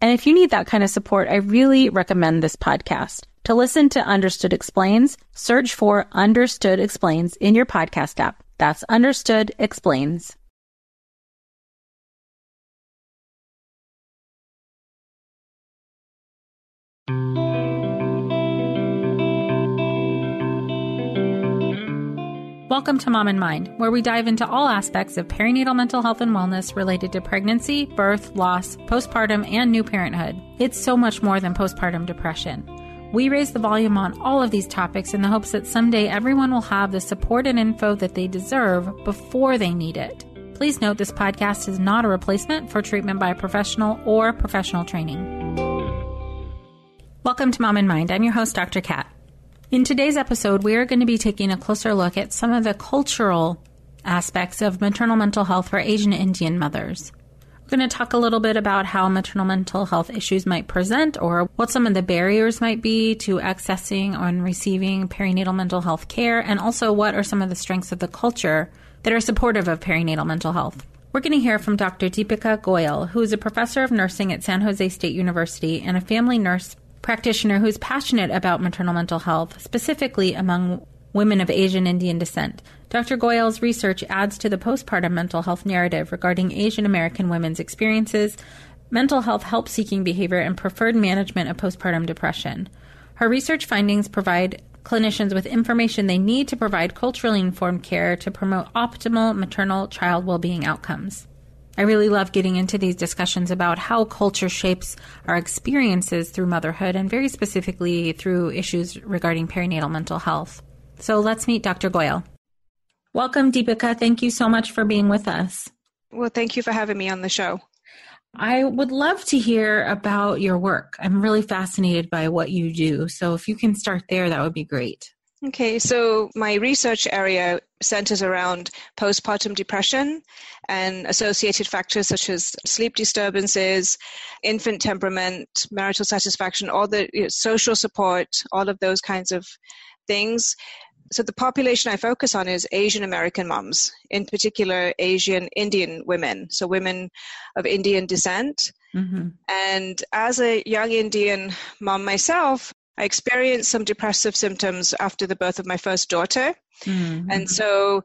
And if you need that kind of support, I really recommend this podcast. To listen to Understood Explains, search for Understood Explains in your podcast app. That's Understood Explains. Welcome to Mom in Mind, where we dive into all aspects of perinatal mental health and wellness related to pregnancy, birth, loss, postpartum, and new parenthood. It's so much more than postpartum depression. We raise the volume on all of these topics in the hopes that someday everyone will have the support and info that they deserve before they need it. Please note this podcast is not a replacement for treatment by a professional or professional training. Welcome to Mom in Mind. I'm your host, Dr. Kat. In today's episode, we are going to be taking a closer look at some of the cultural aspects of maternal mental health for Asian Indian mothers. We're going to talk a little bit about how maternal mental health issues might present or what some of the barriers might be to accessing and receiving perinatal mental health care, and also what are some of the strengths of the culture that are supportive of perinatal mental health. We're going to hear from Dr. Deepika Goyal, who is a professor of nursing at San Jose State University and a family nurse practitioner who's passionate about maternal mental health, specifically among women of Asian Indian descent. Dr. Goyal's research adds to the postpartum mental health narrative regarding Asian American women's experiences, mental health help seeking behavior, and preferred management of postpartum depression. Her research findings provide clinicians with information they need to provide culturally informed care to promote optimal maternal child well being outcomes. I really love getting into these discussions about how culture shapes our experiences through motherhood and very specifically through issues regarding perinatal mental health. So let's meet Dr. Goyal. Welcome, Deepika. Thank you so much for being with us. Well, thank you for having me on the show. I would love to hear about your work. I'm really fascinated by what you do. So if you can start there, that would be great. Okay, so my research area centers around postpartum depression and associated factors such as sleep disturbances, infant temperament, marital satisfaction, all the you know, social support, all of those kinds of things. So the population I focus on is Asian American moms, in particular Asian Indian women, so women of Indian descent. Mm-hmm. And as a young Indian mom myself, I experienced some depressive symptoms after the birth of my first daughter. Mm-hmm. And so,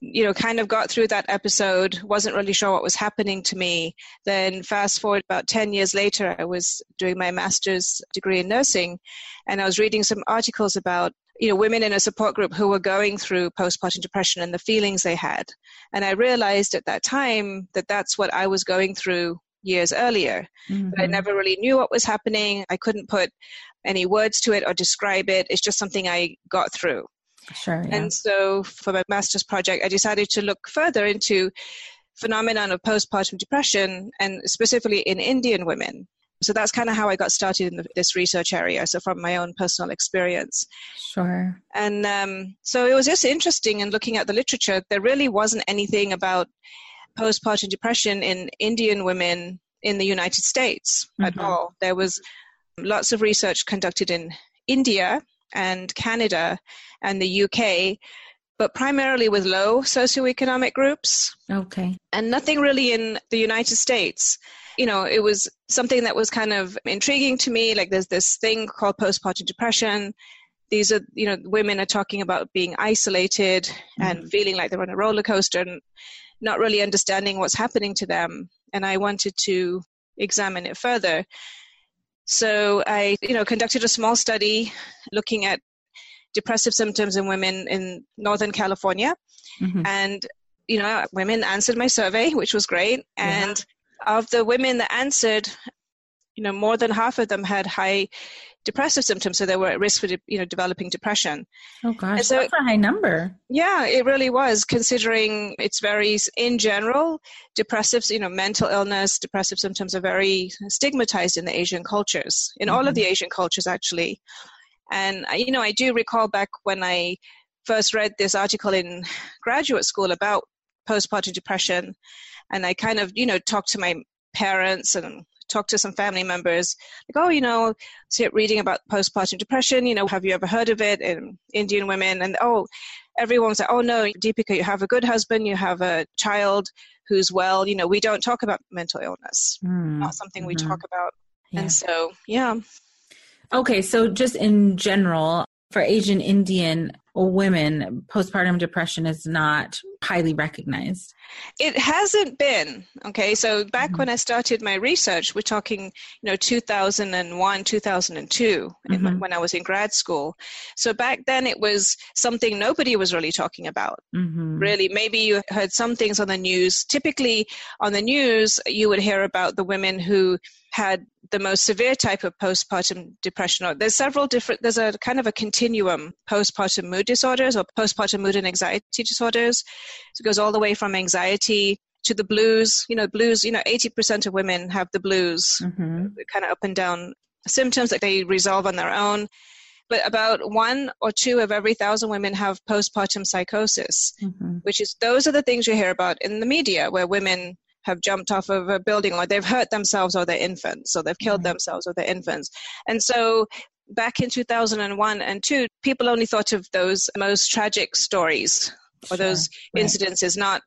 you know, kind of got through that episode, wasn't really sure what was happening to me. Then, fast forward about 10 years later, I was doing my master's degree in nursing, and I was reading some articles about you know women in a support group who were going through postpartum depression and the feelings they had and i realized at that time that that's what i was going through years earlier mm-hmm. but i never really knew what was happening i couldn't put any words to it or describe it. It's just something I got through. Sure. Yeah. And so for my master's project, I decided to look further into phenomenon of postpartum depression and specifically in Indian women. So that's kind of how I got started in the, this research area. So from my own personal experience. Sure. And um, so it was just interesting in looking at the literature. There really wasn't anything about postpartum depression in Indian women in the United States mm-hmm. at all. There was lots of research conducted in India and Canada and the UK, but primarily with low socioeconomic groups. Okay. And nothing really in the United States. You know, it was something that was kind of intriguing to me. Like, there's this thing called postpartum depression. These are, you know, women are talking about being isolated mm-hmm. and feeling like they're on a roller coaster and not really understanding what's happening to them. And I wanted to examine it further. So I, you know, conducted a small study looking at depressive symptoms in women in Northern California. Mm-hmm. And, you know, women answered my survey, which was great. And yeah. of the women that answered, you know, more than half of them had high depressive symptoms, so they were at risk for, you know, developing depression. Oh gosh, so, that's a high number. Yeah, it really was, considering it's very, in general, depressive, you know, mental illness, depressive symptoms are very stigmatized in the Asian cultures, in mm-hmm. all of the mm-hmm. Asian cultures, actually. And, you know, I do recall back when I first read this article in graduate school about postpartum depression, and I kind of, you know, talked to my parents and talked to some family members, like, oh, you know, see reading about postpartum depression, you know, have you ever heard of it in Indian women? And oh, everyone's like, oh no, Deepika, you have a good husband, you have a child who's well. You know, we don't talk about mental illness, mm. not something mm-hmm. we talk about. Yeah. And so, yeah. Okay, so just in general, for Asian Indian women, postpartum depression is not highly recognized. It hasn't been. Okay, so back mm-hmm. when I started my research, we're talking, you know, 2001, 2002, mm-hmm. when I was in grad school. So back then it was something nobody was really talking about. Mm-hmm. Really, maybe you heard some things on the news. Typically, on the news, you would hear about the women who had the most severe type of postpartum depression. Or there's several different, there's a kind of a continuum postpartum mood disorders or postpartum mood and anxiety disorders. So it goes all the way from anxiety to the blues. You know, blues, you know, 80% of women have the blues, mm-hmm. kind of up and down symptoms that they resolve on their own. But about one or two of every thousand women have postpartum psychosis, mm-hmm. which is those are the things you hear about in the media where women have jumped off of a building or they've hurt themselves or their infants or they've killed mm-hmm. themselves or their infants. And so back in 2001 and 2, people only thought of those most tragic stories or sure. those right. incidences, not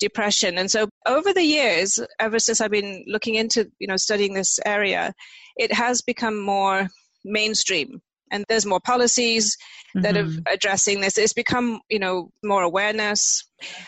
depression. And so over the years, ever since I've been looking into, you know, studying this area, it has become more mainstream and there's more policies mm-hmm. that are addressing this. It's become you know more awareness.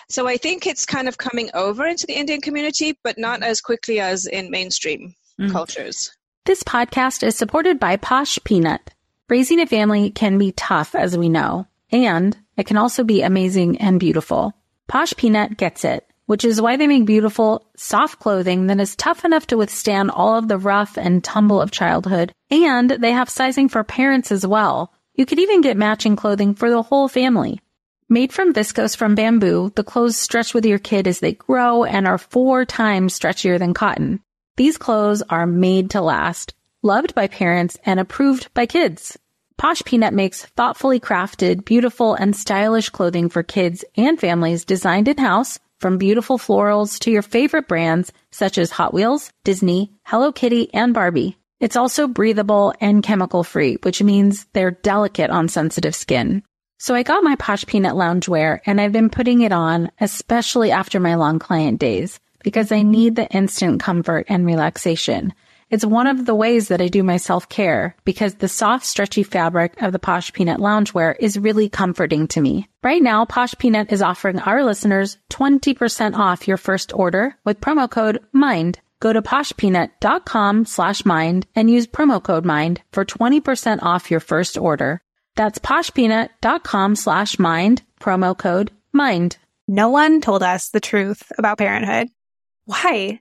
So i think it's kind of coming over into the indian community but not as quickly as in mainstream mm-hmm. cultures. This podcast is supported by posh peanut. Raising a family can be tough as we know and it can also be amazing and beautiful. Posh peanut gets it which is why they make beautiful, soft clothing that is tough enough to withstand all of the rough and tumble of childhood. And they have sizing for parents as well. You could even get matching clothing for the whole family. Made from viscose from bamboo, the clothes stretch with your kid as they grow and are four times stretchier than cotton. These clothes are made to last, loved by parents and approved by kids. Posh Peanut makes thoughtfully crafted, beautiful, and stylish clothing for kids and families designed in-house from beautiful florals to your favorite brands such as Hot Wheels, Disney, Hello Kitty, and Barbie. It's also breathable and chemical free, which means they're delicate on sensitive skin. So I got my Posh Peanut loungewear and I've been putting it on, especially after my long client days, because I need the instant comfort and relaxation. It's one of the ways that I do my self care because the soft, stretchy fabric of the Posh Peanut loungewear is really comforting to me. Right now, Posh Peanut is offering our listeners 20% off your first order with promo code MIND. Go to poshpeanut.com slash mind and use promo code MIND for 20% off your first order. That's poshpeanut.com slash mind, promo code MIND. No one told us the truth about parenthood. Why?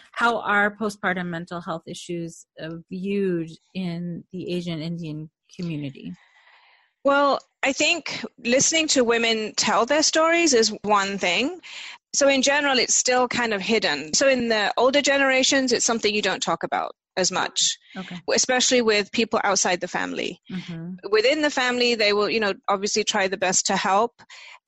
How are postpartum mental health issues uh, viewed in the Asian Indian community? Well, I think listening to women tell their stories is one thing. So, in general, it's still kind of hidden. So, in the older generations, it's something you don't talk about as much, Okay. especially with people outside the family. hmm Within the family, they will, you know, obviously try the best to help.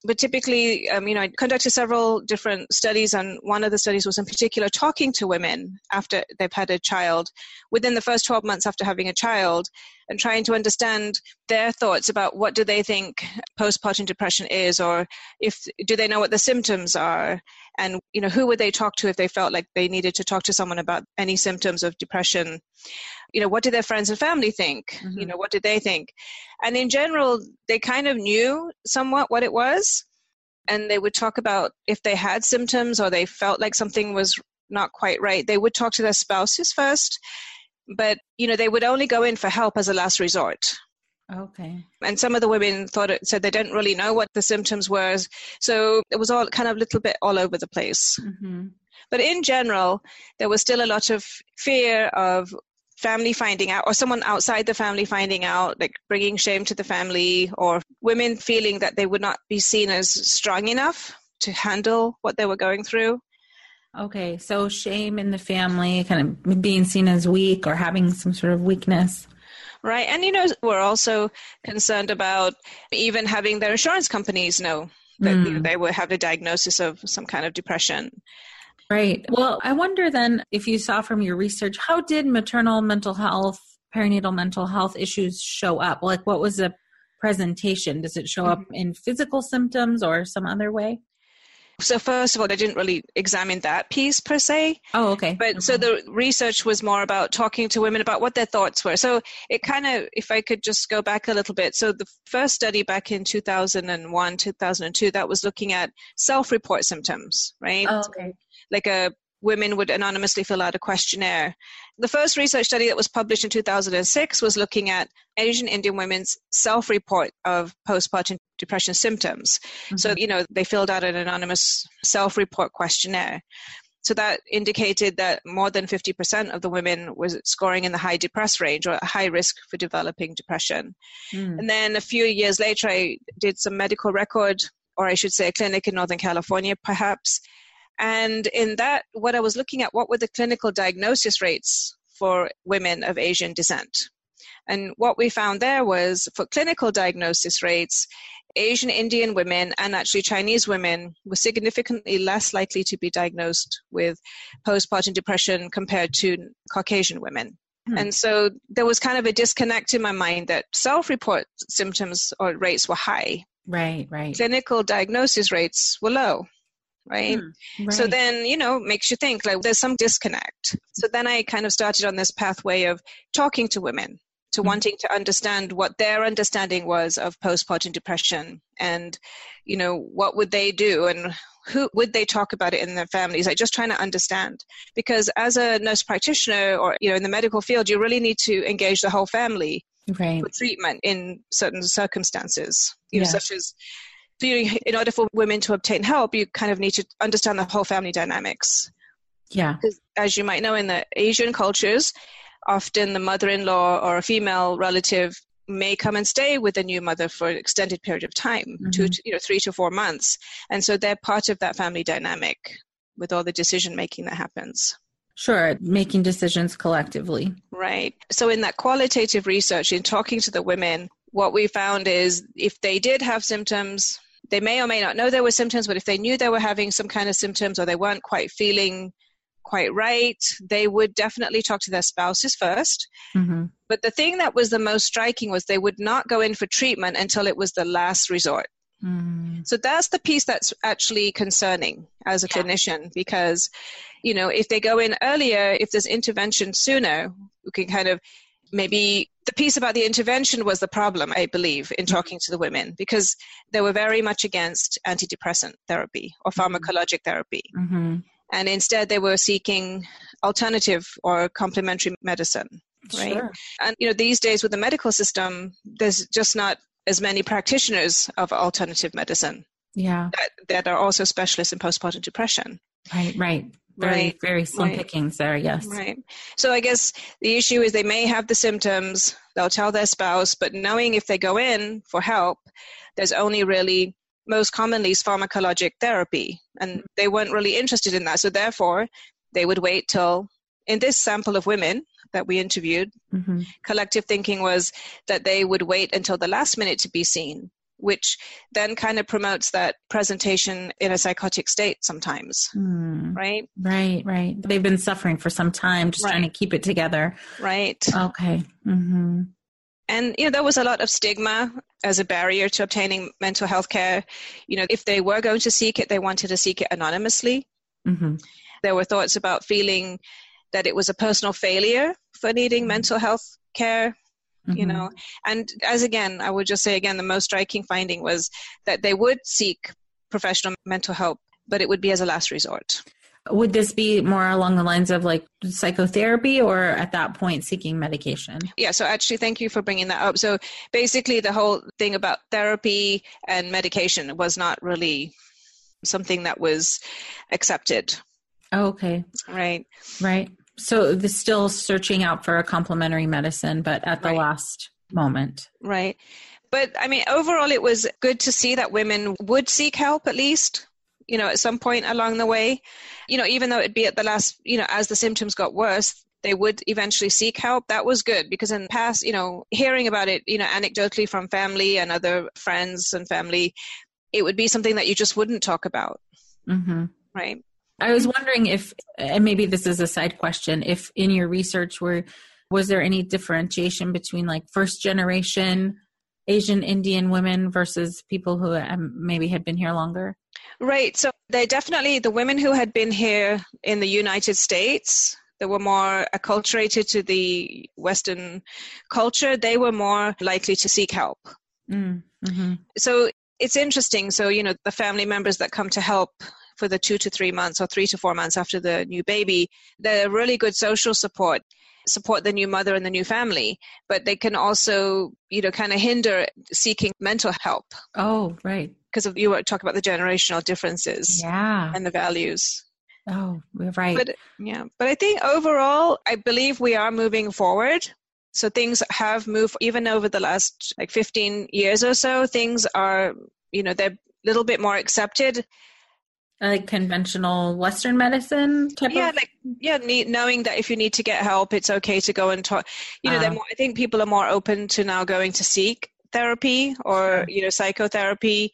But typically, um, you know, I conducted several different studies, and one of the studies was in particular talking to women after they've had a child within the first 12 months after having a child and trying to understand their thoughts about what do they think postpartum depression is or if do they know what the symptoms are and you know who would they talk to if they felt like they needed to talk to someone about any symptoms of depression? You know what did their friends and family think? You Mhm. know what did they think? And in general they kind of knew somewhat what it was. And they would talk about if they had symptoms or they felt like something was not quite right they would talk to their spouses first. But you know they would only go in for help as a last resort Okay. and some of the women thought it said they didn't really know what the symptoms were so it was all kind of a little bit all over the place hmm but in general there was still a lot of fear of family finding out or someone outside the family finding out like bringing shame to the family or women feeling that they would not be seen as strong enough to handle what they were going through Okay. So shame in the family, kind of being seen as weak or having some sort of weakness. Right and you know we're also concerned about even having their insurance companies know that you know, Mm. they will have a diagnosis of some kind of depression Right. Well, I wonder then if you saw from your research, how did maternal mental health, perinatal mental health issues show up? Like, what was the presentation? Does it show up in physical symptoms or some other way? So first of all i didn't really examine that piece per se. Oh, okay. but so the research was more about talking to women about what their thoughts were. So it kind of if i could just go back a little bit. So the first study back in 2001 2002 that was looking at self-report symptoms right? Oh, okay. like a women would anonymously fill out a questionnaire the first research study that was published in 2006 was looking at asian indian women's self-report of postpartum depression symptoms so Mhm. you know they filled out an anonymous self-report questionnaire so that indicated that more than 50% of the women was scoring in the high depressed range or high risk for developing depression Mm. and then a few years later, I did some medical record, or I should say, a clinic in Northern California, perhaps. And in that, what I was looking at, what were the clinical diagnosis rates for women of Asian descent? And what we found there was for clinical diagnosis rates, Asian Indian women and actually Chinese women were significantly less likely to be diagnosed with postpartum depression compared to Caucasian women. Hmm. And so there was kind of a disconnect in my mind that self report symptoms or rates were high, Right, right. clinical diagnosis rates were low. Right? Hmm, So then, you know, makes you think like there's some disconnect. So then I kind of started on this pathway of talking to women, to Mhm. wanting to understand what their understanding was of postpartum depression and, you know, what would they do and who would they talk about it in their families? Like just trying to understand. Because as a nurse practitioner or, you know, in the medical field, you really need to engage the whole family right. for treatment in certain circumstances, you know, such as you, in order for women to obtain help, you kind of need to understand the whole family dynamics. Yeah. As you might know, in the Asian cultures, often the mother-in-law or a female relative may come and stay with the new mother for an extended period of time, two, mm-hmm. to, you know, three to four months, and so they're part of that family dynamic with all the decision making that happens. Sure. Making decisions collectively. Right. So, in that qualitative research, in talking to the women, what we found is if they did have symptoms, they may or may not know there were symptoms, but if they knew they were having some kind of symptoms or they weren't quite feeling quite right, they would definitely talk to their spouses first. hmm But the thing that was the most striking was they would not go in for treatment until it was the last resort. mm So that's the piece that's actually concerning as a Yeah. clinician because, you know, if they go in earlier, if there's intervention sooner, we can kind of maybe the piece about the intervention was the problem, I believe, in talking to the women because they were very much against antidepressant therapy or pharmacologic therapy. hmm And instead, they were seeking alternative or complementary medicine. Right. Sure. And, you know, these days with the medical system, there's just not as many practitioners of alternative medicine Yeah. that, that are also specialists in postpartum depression. Right. Right. Very Right. very slim Right. pickings there. Yes. Right. So I guess the issue is they may have the symptoms, they'll tell their spouse, but knowing if they go in for help, there's only really most commonly is pharmacologic therapy. And they weren't really interested in that. So therefore, they would wait till, in this sample of women that we interviewed, hmm collective thinking was that they would wait until the last minute to be seen, which then kind of promotes that presentation in a psychotic state sometimes, Hmm. right? Right. Right. They've been suffering for some time, just trying to keep it together. Right. Okay. hmm And you know, there was a lot of stigma as a barrier to obtaining mental health care. You know, if they were going to seek it, they wanted to seek it anonymously. hmm There were thoughts about feeling that it was a personal failure for needing Mhm. mental health care, you Mhm. know. And as again, I would just say again, the most striking finding was that they would seek professional mental help, but it would be as a last resort. Would this be more along the lines of like psychotherapy or at that point seeking medication? Yeah, so actually, thank you for bringing that up. So basically, the whole thing about therapy and medication was not really something that was accepted, Oh, okay. right? Right. So they're still searching out for a complementary medicine, but at the Right. last moment. Right. But I mean, overall, it was good to see that women would seek help at least, you know, at some point along the way. You know, even though it'd be at the last, you know, as the symptoms got worse, they would eventually seek help. That was good because in the past, you know, hearing about it, you know, anecdotally from family and other friends and family, it would be something that you just wouldn't talk about, hmm right? I was wondering if, and maybe this is a side question, if in your research were was there any differentiation between like first generation Asian Indian women versus people who um, maybe had been here longer? Right. So they definitely, the women who had been here in the United States, that were more acculturated to the Western culture, they were more likely to seek help. Mm-hmm. So it's interesting. So, you know, the family members that come to help for the two to three months or three to four months after the new baby, they're really good social support support the new mother and the new family but they can also you know kind of hinder seeking mental help Oh, right. because you were talking about the generational differences Yeah. and the values Oh, right. but yeah but i think overall i believe we are moving forward so things have moved even over the last like 15 years or so things are you know they're a little bit more accepted like conventional Western medicine type yeah of. like yeah need, knowing that if you need to get help it's okay to go and talk you know Ah. more, i think people are more open to now going to seek therapy or Sure. you know psychotherapy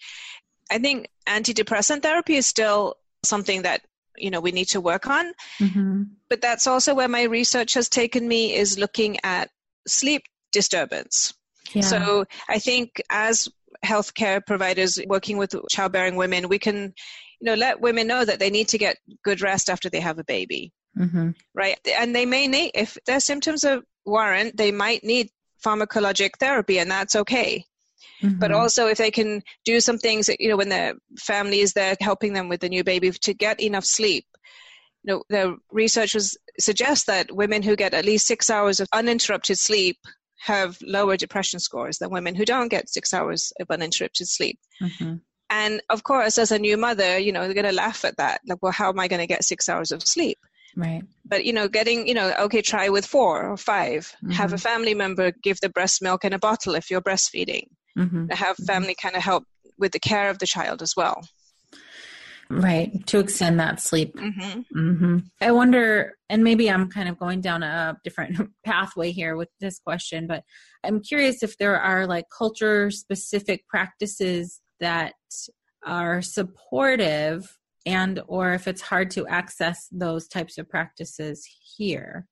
i think antidepressant therapy is still something that you know we need to work on Mhm. but that's also where my research has taken me is looking at sleep disturbance Yeah. so i think as healthcare providers working with childbearing women we can you know let women know that they need to get good rest after they have a baby Mhm. right and they may need if their symptoms are warrant they might need pharmacologic therapy and that's okay but Mhm. also if they can do some things that, you know when their family is there helping them with the new baby to get enough sleep you know the research was suggests that women who get at least six hours of uninterrupted sleep have lower depression scores than women who don't get six hours of uninterrupted sleep Mhm. And of course as a new mother you know they're going to laugh at that like well how am i going to get six hours of sleep Right. but you know getting you know okay try with four or 5 have a family member give the breast milk in a bottle if you're breastfeeding Mhm. have family kind of help with the care of the child as well Right. To extend that sleep. mm-hmm. hmm I wonder, and maybe I'm kind of going down a different pathway here with this question, but I'm curious if there are like culture specific practices that are supportive and or if it's hard to access those types of practices here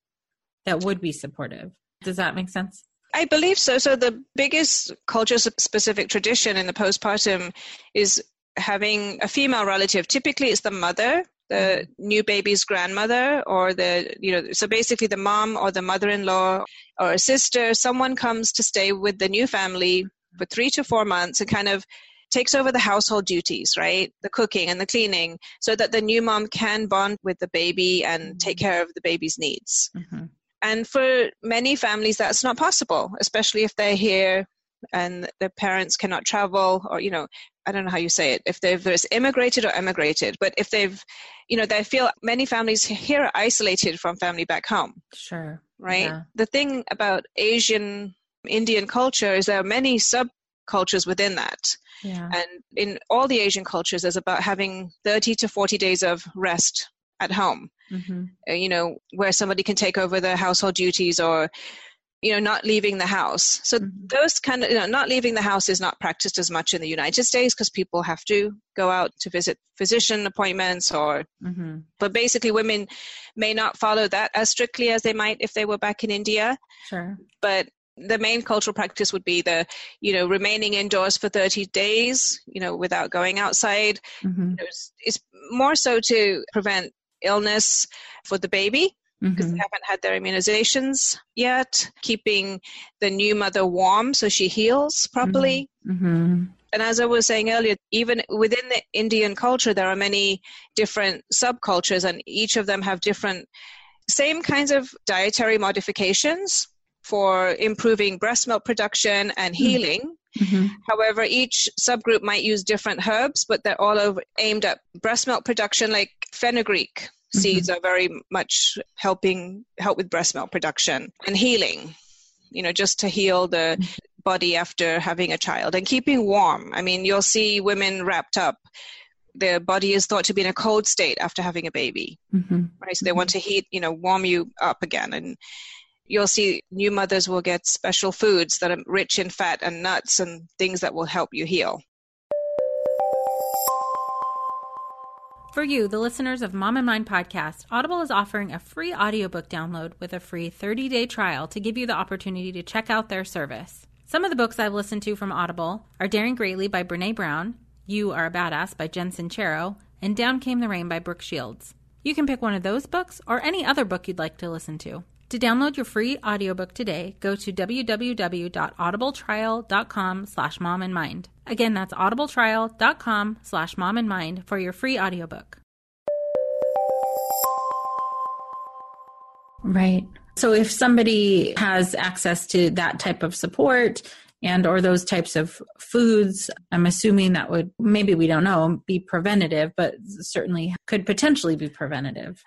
that would be supportive. Does that make sense? I believe so. So the biggest culture specific tradition in the postpartum is having a female relative. Typically, it's the mother, the mm-hmm. new baby's grandmother, or the you know. So basically, the mom or the mother-in-law or a sister. Someone comes to stay with the new family for three to four months and kind of takes over the household duties, right? The cooking and the cleaning, so that the new mom can bond with the baby and take care of the baby's needs. Mm-hmm. And for many families, that's not possible, especially if they're here and the parents cannot travel or you know i don't know how you say it if they've there's immigrated or emigrated but if they've you know they feel many families here are isolated from family back home Sure. right Yeah. the thing about asian indian culture is there are many subcultures within that Yeah. and in all the asian cultures there's about having 30 to 40 days of rest at home hmm uh, you know where somebody can take over the household duties or you know not leaving the house so Mhm. those kind of you know not leaving the house is not practiced as much in the united states because people have to go out to visit physician appointments or hmm but basically women may not follow that as strictly as they might if they were back in india Sure. but the main cultural practice would be the you know remaining indoors for 30 days you know without going outside. Hmm it's, it's more so to prevent illness for the baby because hmm they haven't had their immunizations yet, keeping the new mother warm so she heals properly. hmm And as I was saying earlier, even within the Indian culture, there are many different subcultures, and each of them have different, same kinds of dietary modifications for improving breast milk production and healing. hmm However, each subgroup might use different herbs, but they're all over, aimed at breast milk production, like fenugreek seeds are very much helping help with breast milk production and healing. You know, just to heal the body after having a child and keeping warm. I mean, you'll see women wrapped up. Their body is thought to be in a cold state after having a baby, hmm right? So they want to heat, you know, warm you up again. And you'll see new mothers will get special foods that are rich in fat and nuts and things that will help you heal. For you, the listeners of Mom in Mind podcast, Audible is offering a free audiobook download with a free 30-day trial to give you the opportunity to check out their service. Some of the books I've listened to from Audible are Daring Greatly by Brene Brown, You Are a Badass by Jen Sincero, and Down Came the Rain by Brooke Shields. You can pick one of those books or any other book you'd like to listen to. To download your free audiobook today, go to www.audibletrial.com slash mom and mind. Again, that's audibletrial.com slash mom and mind for your free audiobook. Right. So if somebody has access to that type of support and or those types of foods, I'm assuming that would maybe we don't know be preventative, but certainly could potentially be preventative.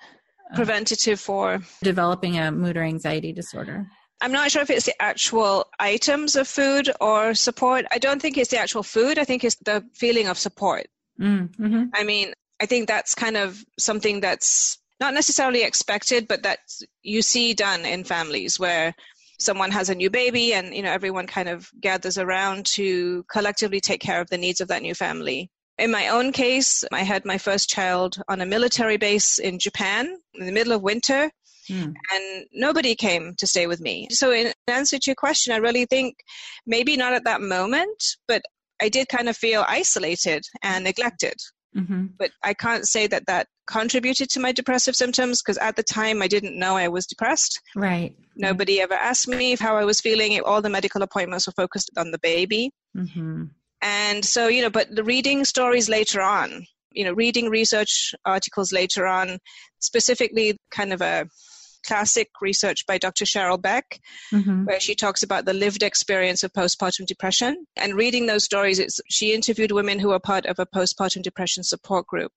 Preventative for Developing a mood or anxiety disorder. I'm not sure if it's the actual items of food or support. I don't think it's the actual food. I think it's the feeling of support. Mm-hmm. I mean, I think that's kind of something that's not necessarily expected, but that you see done in families where someone has a new baby and you know everyone kind of gathers around to collectively take care of the needs of that new family. In my own case, I had my first child on a military base in Japan in the middle of winter Mm. and nobody came to stay with me. So, in answer to your question, I really think maybe not at that moment, but I did kind of feel isolated and neglected. Mm-hmm. But I can't say that that contributed to my depressive symptoms because at the time I didn't know I was depressed. Right. Nobody ever asked me how I was feeling. All the medical appointments were focused on the baby. Mm-hmm. And so, you know, but the reading stories later on, you know, reading research articles later on, specifically kind of a classic research by Dr. Cheryl Beck, Mm-hmm. where she talks about the lived experience of postpartum depression. And reading those stories, it's, she interviewed women who were part of a postpartum depression support group.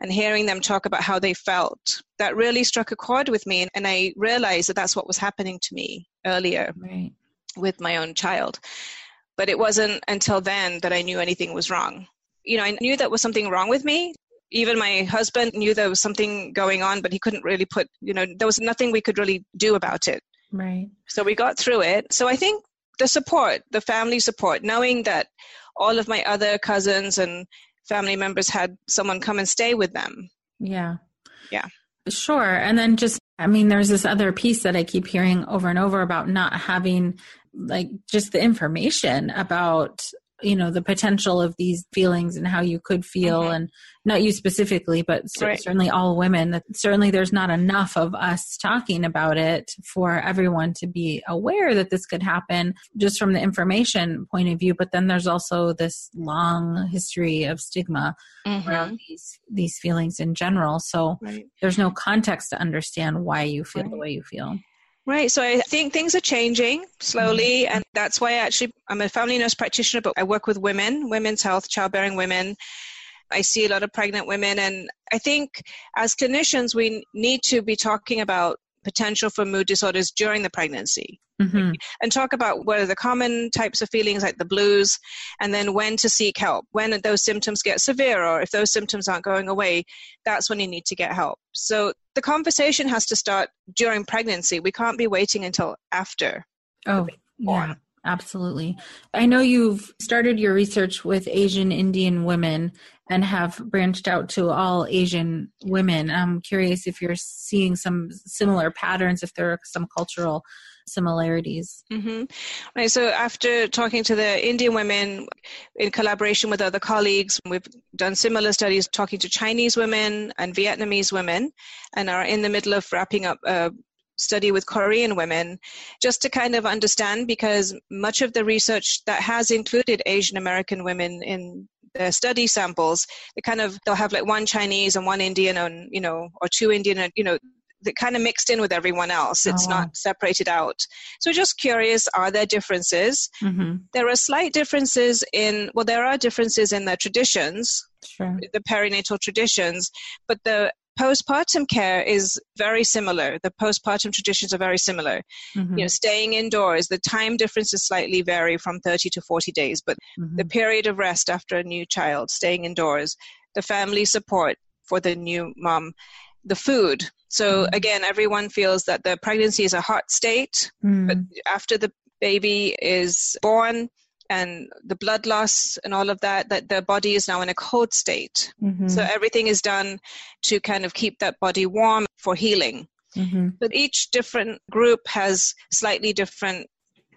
And hearing them talk about how they felt, that really struck a chord with me. And I realized that that's what was happening to me earlier Right. with my own child. But it wasn't until then that I knew anything was wrong. You know, I knew that was something wrong with me. Even my husband knew there was something going on, but he couldn't really put, you know, there was nothing we could really do about it. Right. So we got through it. So I think the support, the family support, knowing that all of my other cousins and family members had someone come and stay with them. Yeah. Yeah. Sure. And then just, I mean, there's this other piece that I keep hearing over and over about not having like just the information about, you know, the potential of these feelings and how you could feel Mhm. and not you specifically, but Right. certainly all women that certainly there's not enough of us talking about it for everyone to be aware that this could happen just from the information point of view. But then there's also this long history of stigma around these these feelings in general. So Right. there's no context to understand why you feel the way you feel. Right. So I think things are changing slowly. Mm-hmm. And that's why I actually, I'm a family nurse practitioner, but I work with women, women's health, childbearing women. I see a lot of pregnant women. And I think as clinicians, we need to be talking about potential for mood disorders during the pregnancy. Mm-hmm. And talk about what are the common types of feelings like the blues, and then when to seek help. When those symptoms get severe, or if those symptoms aren't going away, that's when you need to get help. So the conversation has to start during pregnancy. We can't be waiting until after. Oh, yeah, absolutely. I know you've started your research with Asian Indian women and have branched out to all Asian women. I'm curious if you're seeing some similar patterns, if there are some cultural similarities. Mm-hmm. Right. So after talking to the Indian women in collaboration with other colleagues, we've done similar studies talking to Chinese women and Vietnamese women, and are in the middle of wrapping up a study with Korean women just to kind of understand because much of the research that has included Asian American women in the study samples, they kind of they'll have like one Chinese and one Indian and you know or two Indian and you know that kind of mixed in with everyone else. It's oh. not separated out. So just curious, are there differences? Mm-hmm. There are slight differences in, well, there are differences in the traditions, sure. the perinatal traditions, but the postpartum care is very similar. The postpartum traditions are very similar. Mm-hmm. You know, staying indoors, the time differences slightly vary from 30 to 40 days, but mm-hmm. the period of rest after a new child, staying indoors, the family support for the new mom, the food. So mm-hmm. again, everyone feels that the pregnancy is a hot state, mm. but after the baby is born and the blood loss and all of that, that the body is now in a cold state. Mm-hmm. So everything is done to kind of keep that body warm for healing. Mm-hmm. But each different group has slightly different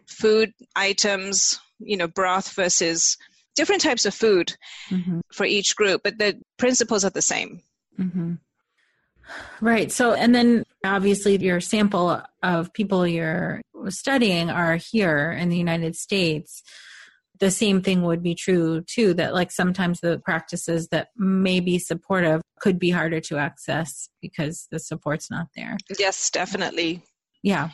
food items, you know, broth versus different types of food mm-hmm. for each group, but the principles are the same. Mm-hmm. Right. So, and then obviously your sample of people you're studying are here in the United States. The same thing would be true too, that like sometimes the practices that may be supportive could be harder to access because the support's not there. Yes, definitely. Yeah.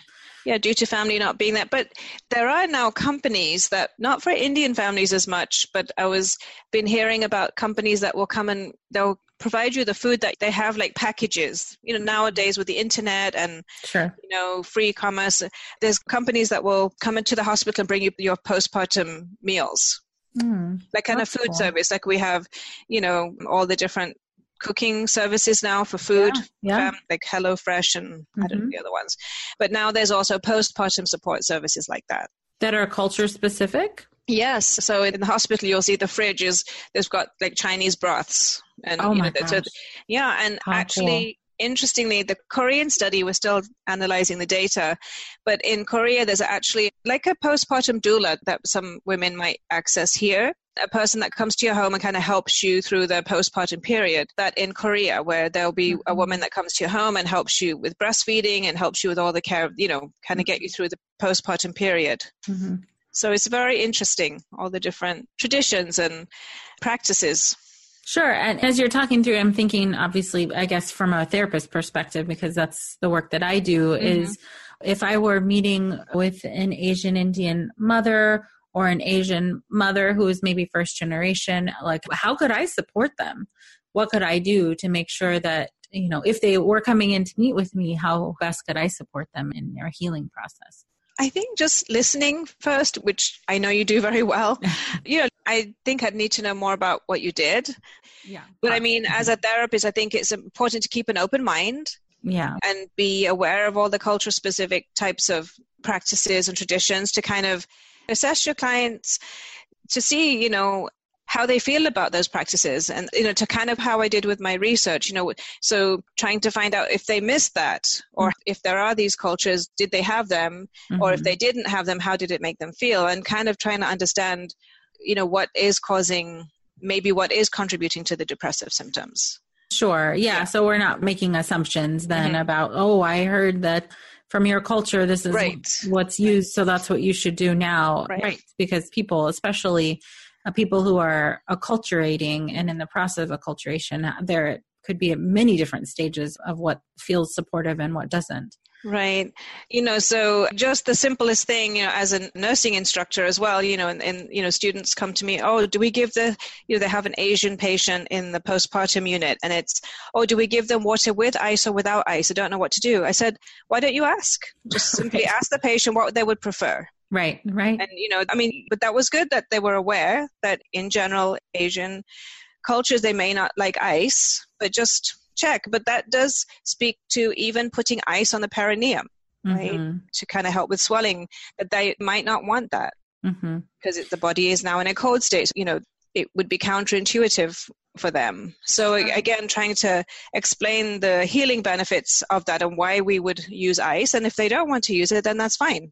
Yeah, due to family not being there. But there are now companies that, not for Indian families as much, but I was been hearing about companies that will come and they'll provide you the food that they have like packages you know nowadays with the internet and sure. you know free commerce there's companies that will come into the hospital and bring you your postpartum meals mm, like kind of food cool. service like we have you know all the different cooking services now for food yeah, yeah. Um, like HelloFresh and mm-hmm. I don't know mm-hmm. the other ones but now there's also postpartum support services like that that are culture specific Yes. So in the hospital, you'll see the fridge is they've got like Chinese broths, and oh you know, my so, yeah, and How actually. Cool. Interestingly, the Korean study, we're still analyzing the data, but in Korea, there's actually like a postpartum doula that some women might access here a person that comes to your home and kind of helps you through the postpartum period. That in Korea, where there'll be mm-hmm. a woman that comes to your home and helps you with breastfeeding and helps you with all the care, you know, kind of get you through the postpartum period. Mm-hmm. So it's very interesting, all the different traditions and practices. Sure. And as you're talking through, I'm thinking, obviously, I guess from a therapist perspective, because that's the work that I do, mm-hmm. is if I were meeting with an Asian Indian mother or an Asian mother who is maybe first generation, like, how could I support them? What could I do to make sure that, you know, if they were coming in to meet with me, how best could I support them in their healing process? I think just listening first, which I know you do very well. you know, I think I'd need to know more about what you did. Yeah. But I uh, mean, as a therapist, I think it's important to keep an open mind. Yeah. And be aware of all the culture specific types of practices and traditions to kind of assess your clients to see, you know, how they feel about those practices and you know to kind of how i did with my research you know so trying to find out if they missed that or mm-hmm. if there are these cultures did they have them mm-hmm. or if mm-hmm. they didn't have them how did it make them feel and kind of trying to understand you know what is causing maybe what is contributing to the depressive symptoms sure yeah, yeah. so we're not making assumptions then mm-hmm. about oh i heard that from your culture this is right. what's used so that's what you should do now right. right because people especially Uh, people who are acculturating and in the process of acculturation, they're could be many different stages of what feels supportive and what doesn't. Right. You know, so just the simplest thing, you know, as a nursing instructor as well, you know, and, and, you know, students come to me, oh, do we give the, you know, they have an Asian patient in the postpartum unit and it's, oh, do we give them water with ice or without ice? I don't know what to do. I said, why don't you ask? Just simply ask the patient what they would prefer. Right, right. And, you know, I mean, but that was good that they were aware that in general, Asian cultures, they may not like ice, but just check. But that does speak to even putting ice on the perineum, right? Mm-hmm. To kind of help with swelling, that they might not want that mm-hmm. because the body is now in a cold state. You know, it would be counterintuitive for them. So again, trying to explain the healing benefits of that and why we would use ice. And if they don't want to use it, then that's fine.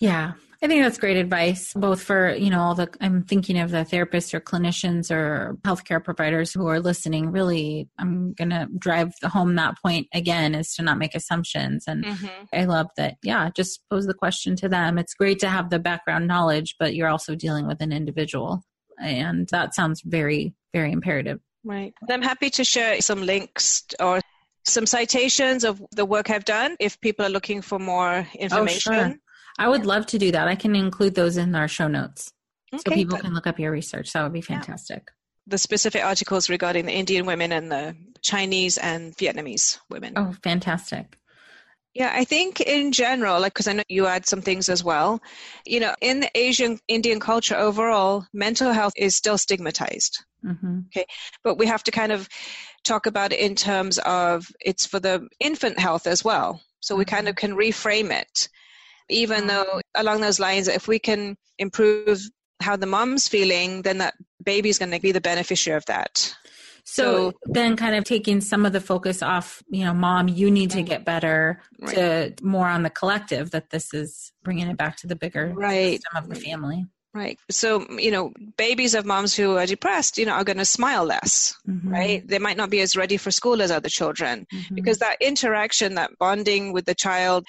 Yeah. I think that's great advice, both for, you know, all the, I'm thinking of the therapists or clinicians or healthcare providers who are listening. Really, I'm going to drive home that point again is to not make assumptions. And mm-hmm. I love that. Yeah. Just pose the question to them. It's great to have the background knowledge, but you're also dealing with an individual. And that sounds very, very imperative. Right. I'm happy to share some links or some citations of the work I've done if people are looking for more information. Oh, sure. I would love to do that. I can include those in our show notes okay, so people can look up your research. That would be fantastic. Yeah. The specific articles regarding the Indian women and the Chinese and Vietnamese women. Oh, fantastic. Yeah, I think in general, like, because I know you add some things as well, you know, in the Asian Indian culture overall, mental health is still stigmatized. Mm-hmm. Okay. But we have to kind of talk about it in terms of it's for the infant health as well. So mm-hmm. we kind of can reframe it even though along those lines if we can improve how the mom's feeling then that baby's going to be the beneficiary of that so, so, then kind of taking some of the focus off you know mom you need to get better right. to more on the collective that this is bringing it back to the bigger right. system of the family Right. So, you know, babies of moms who are depressed, you know, are going to smile less, mm-hmm. right? They might not be as ready for school as other children mm-hmm. because that interaction, that bonding with the child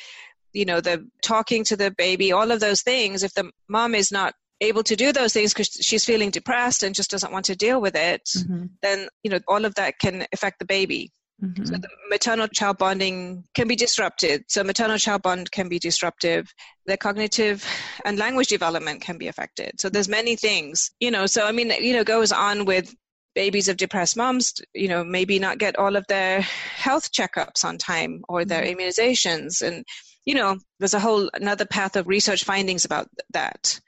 you know the talking to the baby all of those things if the mom is not able to do those things because she's feeling depressed and just doesn't want to deal with it mm-hmm. then you know all of that can affect the baby mm-hmm. so the maternal child bonding can be disrupted so maternal child bond can be disruptive their cognitive and language development can be affected so there's many things you know so i mean you know goes on with babies of depressed moms, you know, maybe not get all of their health checkups on time or their mm-hmm. immunizations. And you know, there's a whole another path of research findings about that.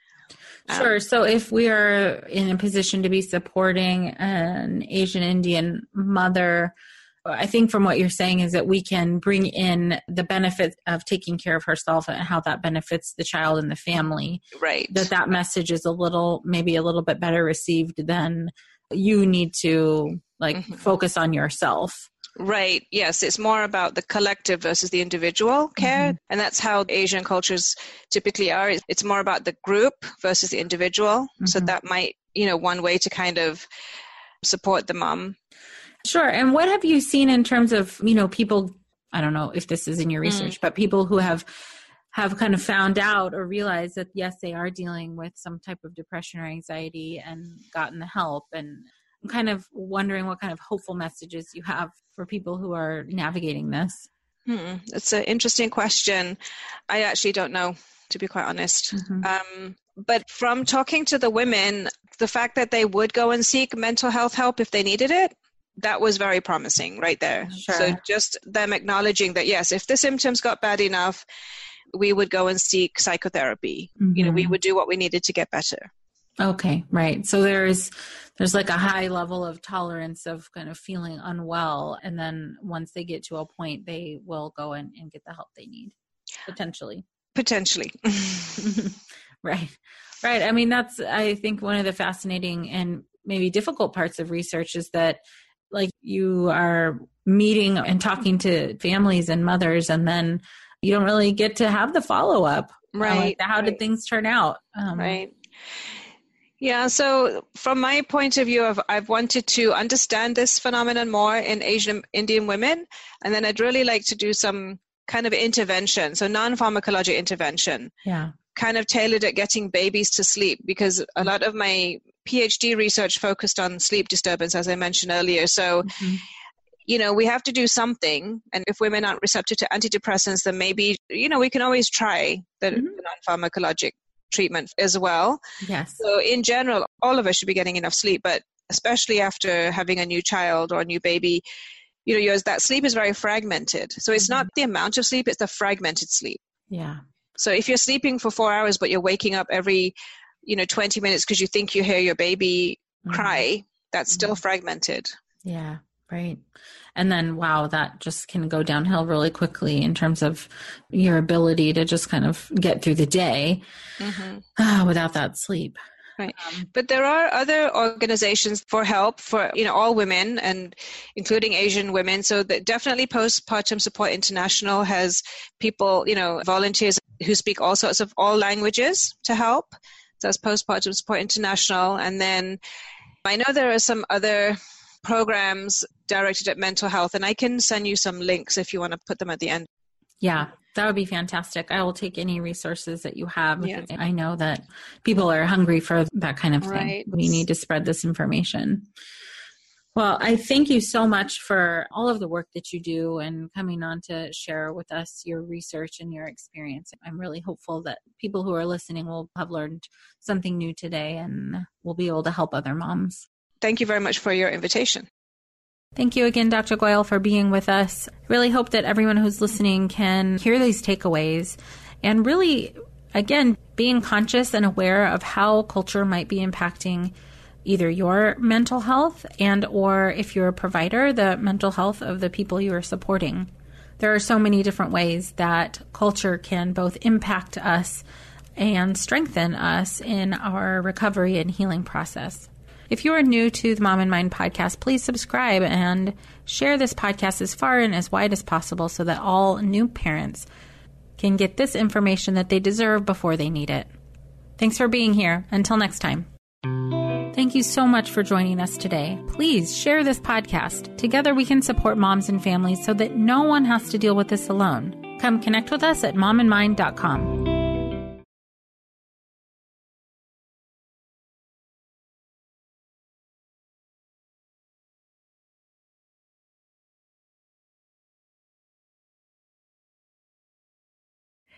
Um, sure. So if we are in a position to be supporting an Asian Indian mother, I think from what you're saying is that we can bring in the benefit of taking care of herself and how that benefits the child and the family. Right. That that message is a little, maybe a little bit better received than you need to like mm-hmm. focus on yourself. Right. Yes. It's more about the collective versus the individual care. Mm-hmm. And that's how Asian cultures typically are. It's more about the group versus the individual. Mm-hmm. So that might, you know, one way to kind of support the mom. Sure. And what have you seen in terms of, you know, people, I don't know if this is in your mm. research, mm. but people who have have kind of found out or realized that yes, they are dealing with some type of depression or anxiety and gotten the help and I'm kind of wondering what kind of hopeful messages you have for people who are navigating this. Hmm, it's an interesting question. I actually don't know, to be quite honest. Mm-hmm. Um, but from talking to the women, the fact that they would go and seek mental health help if they needed it, that was very promising right there. Sure. So just them acknowledging that, yes, if the symptoms got bad enough, we would go and seek psychotherapy. Mm-hmm. You know, we mm-hmm. would do what we needed to get better. Okay, right. So there's there's like a high level of tolerance of kind of feeling unwell and then once they get to a point they will go in and get the help they need potentially. Potentially. right. Right. I mean that's I think one of the fascinating and maybe difficult parts of research is that like you are meeting and talking to families and mothers and then you don't really get to have the follow up. Right. how right. did things turn out? Um, right. Yeah, so from my point of view, I've, I've wanted to understand this phenomenon more in Asian Indian women, and then I'd really like to do some kind of intervention, so non pharmacologic intervention. Yeah. Kind of tailored at getting babies to sleep because a lot of my PhD research focused on sleep disturbance, as I mentioned earlier. So, mm-hmm. you know, we have to do something. And if women aren't receptive to antidepressants, then maybe, you know, we can always try the, mm-hmm. the non pharmacologic treatment as well. Yes. So, in general, all of us should be getting enough sleep, but especially after having a new child or a new baby, you know, yours that sleep is very fragmented. So, it's mm-hmm. not the amount of sleep, it's the fragmented sleep. Yeah. So, if you're sleeping for four hours, but you're waking up every, you know, 20 minutes because you think you hear your baby mm-hmm. cry, that's still mm-hmm. fragmented. Yeah. Right. And then, wow, that just can go downhill really quickly in terms of your ability to just kind of get through the day mm-hmm. uh, without that sleep. Right. Um, but there are other organizations for help for you know all women and including Asian women. So that definitely Postpartum Support International has people you know volunteers who speak all sorts of all languages to help. So that's Postpartum Support International, and then I know there are some other programs directed at mental health, and I can send you some links if you want to put them at the end. Yeah, that would be fantastic. I will take any resources that you have. Yeah. I know that people are hungry for that kind of thing. Right. We need to spread this information. Well, I thank you so much for all of the work that you do and coming on to share with us your research and your experience. I'm really hopeful that people who are listening will have learned something new today and will be able to help other moms thank you very much for your invitation. Thank you again, Dr. Goyal, for being with us. Really hope that everyone who's listening can hear these takeaways and really, again, being conscious and aware of how culture might be impacting either your mental health and or if you're a provider the mental health of the people you are supporting there are so many different ways that culture can both impact us and strengthen us in our recovery and healing process if you are new to the Mom in Mind podcast, please subscribe and share this podcast as far and as wide as possible so that all new parents can get this information that they deserve before they need it. Thanks for being here. Until next time. Thank you so much for joining us today. Please share this podcast. Together we can support moms and families so that no one has to deal with this alone. Come connect with us at mominmind.com.